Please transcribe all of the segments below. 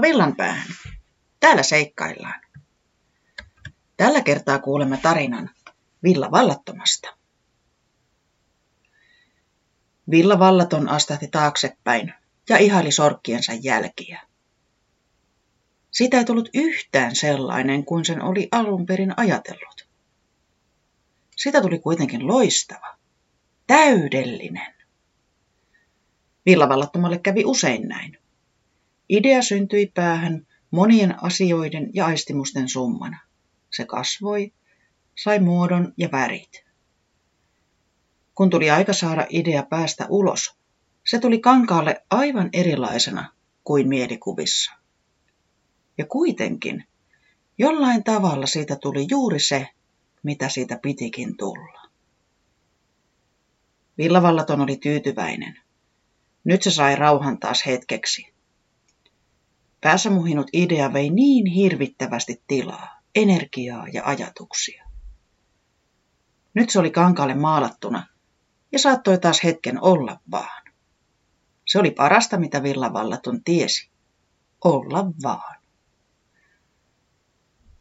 Tervetuloa Villanpäähän. Täällä seikkaillaan. Tällä kertaa kuulemme tarinan Villa Vallattomasta. Villa Vallaton astahti taaksepäin ja ihaili sorkkiensa jälkiä. Siitä ei tullut yhtään sellainen kuin sen oli alun perin ajatellut. Sitä tuli kuitenkin loistava, täydellinen. Villavallattomalle kävi usein näin. Idea syntyi päähän monien asioiden ja aistimusten summana. Se kasvoi, sai muodon ja värit. Kun tuli aika saada idea päästä ulos, se tuli kankaalle aivan erilaisena kuin mielikuvissa. Ja kuitenkin, jollain tavalla siitä tuli juuri se, mitä siitä pitikin tulla. Villavallaton oli tyytyväinen. Nyt se sai rauhan taas hetkeksi. Päässä muhinut idea vei niin hirvittävästi tilaa, energiaa ja ajatuksia. Nyt se oli kankaalle maalattuna ja saattoi taas hetken olla vaan. Se oli parasta, mitä villavallaton tiesi. Olla vaan.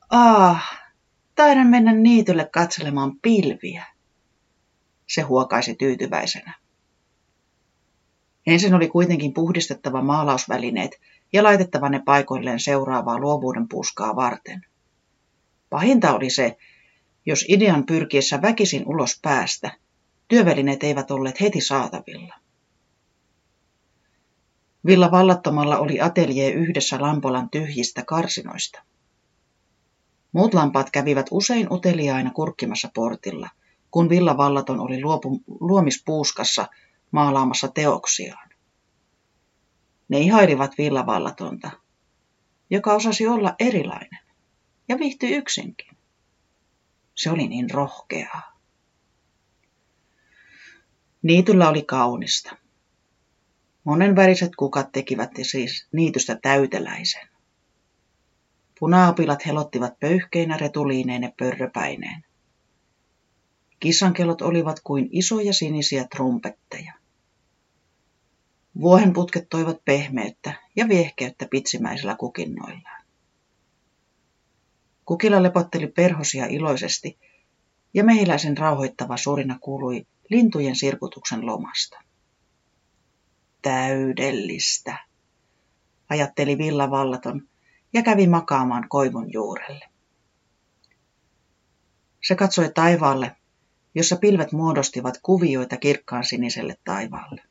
Ah, taidan mennä niitylle katselemaan pilviä, se huokaisi tyytyväisenä. Ensin oli kuitenkin puhdistettava maalausvälineet ja laitettava ne paikoilleen seuraavaa luovuuden puskaa varten. Pahinta oli se, jos idean pyrkiessä väkisin ulos päästä, työvälineet eivät olleet heti saatavilla. Villa Vallattomalla oli ateljee yhdessä Lampolan tyhjistä karsinoista. Muut lampaat kävivät usein uteliaina kurkkimassa portilla, kun Villa Vallaton oli luopu, luomispuuskassa maalaamassa teoksiaan. Ne ihailivat Villa Vallatonta, joka osasi olla erilainen ja viihtyi yksinkin. Se oli niin rohkeaa. Niityllä oli kaunista. Monenväriset kukat tekivät siis niitystä täyteläisen. Punaapilat helottivat pöyhkeinä retuliineen pörröpäineen. Kissankellot olivat kuin isoja sinisiä trumpetteja. Vuohenputket toivat pehmeyttä ja viehkeyttä pitsimäisillä kukinnoillaan. Kukilla lepotteli perhosia iloisesti, ja mehiläisen rauhoittava surina kuului lintujen sirkutuksen lomasta. Täydellistä, ajatteli Villa Vallaton ja kävi makaamaan koivun juurelle. Se katsoi taivaalle, jossa pilvet muodostivat kuvioita kirkkaan siniselle taivaalle.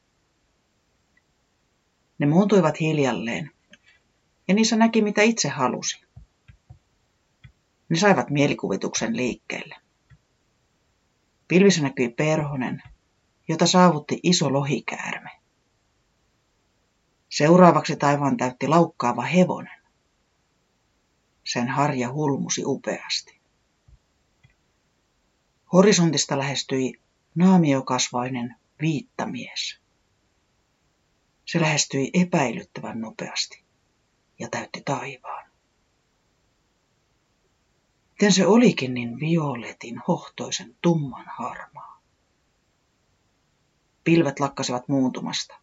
Ne muuntuivat hiljalleen, ja niissä näki mitä itse halusi. Ne saivat mielikuvituksen liikkeelle. Pilvissä näkyi perhonen, jota saavutti iso lohikäärme. Seuraavaksi taivaan täytti laukkaava hevonen. Sen harja hulmusi upeasti. Horisontista lähestyi naamiokasvainen viittamies. Se lähestyi epäilyttävän nopeasti ja täytti taivaan. Miten se olikin niin violetin, hohtoisen, tumman harmaa. Pilvet lakkasivat muuntumasta.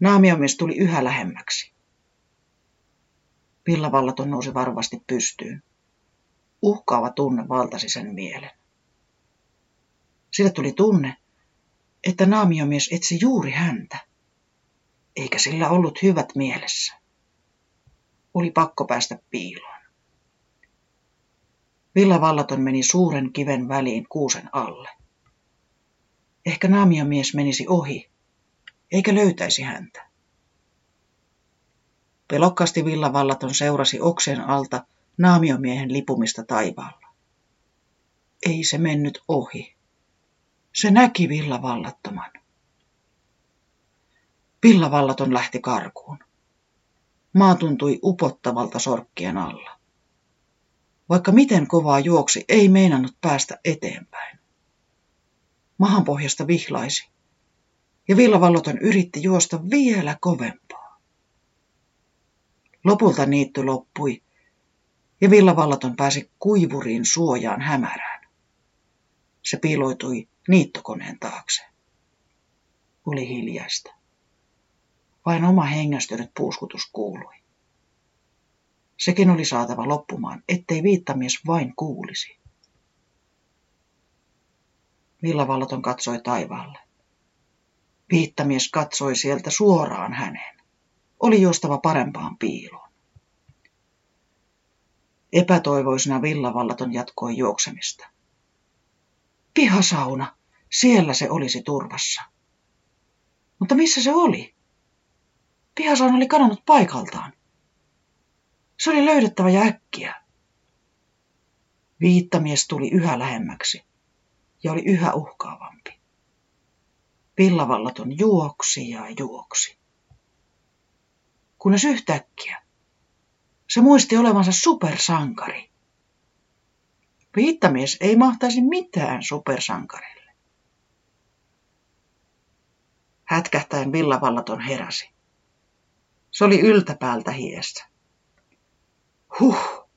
Naamiomies tuli yhä lähemmäksi. Villavallaton nousi varovasti pystyyn. Uhkaava tunne valtasi sen mielen. Sille tuli tunne, että naamiomies etsi juuri häntä, eikä sillä ollut hyvät mielessä. Oli pakko päästä piiloon. Villavallaton meni suuren kiven väliin kuusen alle. Ehkä naamiomies menisi ohi, eikä löytäisi häntä. Pelokkaasti villavallaton seurasi oksen alta naamiomiehen lipumista taivaalla. Ei se mennyt ohi. Se näki villavallattoman. Villavallaton lähti karkuun. Maa tuntui upottavalta sorkkien alla. Vaikka miten kovaa juoksi, ei meinannut päästä eteenpäin. Mahanpohjasta vihlaisi, ja villavallaton yritti juosta vielä kovempaa. Lopulta niitty loppui, ja villavallaton pääsi kuivuriin suojaan hämärään. Se piiloitui niittokoneen taakse. Oli hiljaista. Vain oma hengästynyt puuskutus kuului. Sekin oli saatava loppumaan, ettei viittamies vain kuulisi. Villavallaton katsoi taivaalle. Viittamies katsoi sieltä suoraan häneen. Oli juostava parempaan piiloon. Epätoivoisena villavallaton jatkoi juoksemista. Pihasauna, siellä se olisi turvassa. Mutta missä se oli? Pihasauna oli kadonnut paikaltaan. Se oli löydettävä ja äkkiä. Viittamies tuli yhä lähemmäksi ja oli yhä uhkaavampi. Villavallaton juoksi ja juoksi. Kunnes yhtäkkiä se muisti olevansa supersankari. Viittamies ei mahtaisi mitään supersankarille. Hätkähtäen villavallaton heräsi. Se oli yltäpäältä hiessä. Huh,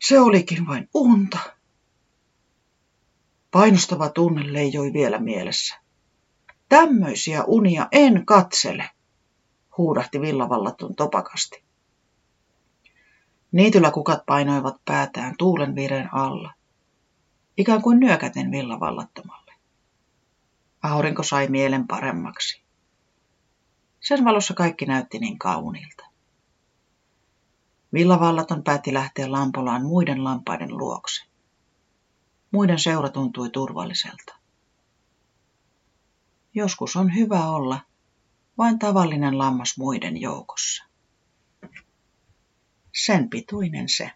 se olikin vain unta. Painostava tunne leijoi vielä mielessä. Tämmöisiä unia en katsele, huudahti villavallaton topakasti. Niityllä kukat painoivat päätään tuulen vireen alla, ikään kuin nyökäten villavallattomalle. Aurinko sai mielen paremmaksi. Sen valossa kaikki näytti niin kauniilta. Villavallaton päätti lähteä lampolaan muiden lampaiden luokse. Muiden seura tuntui turvalliselta. Joskus on hyvä olla vain tavallinen lammas muiden joukossa. Sen pituinen se.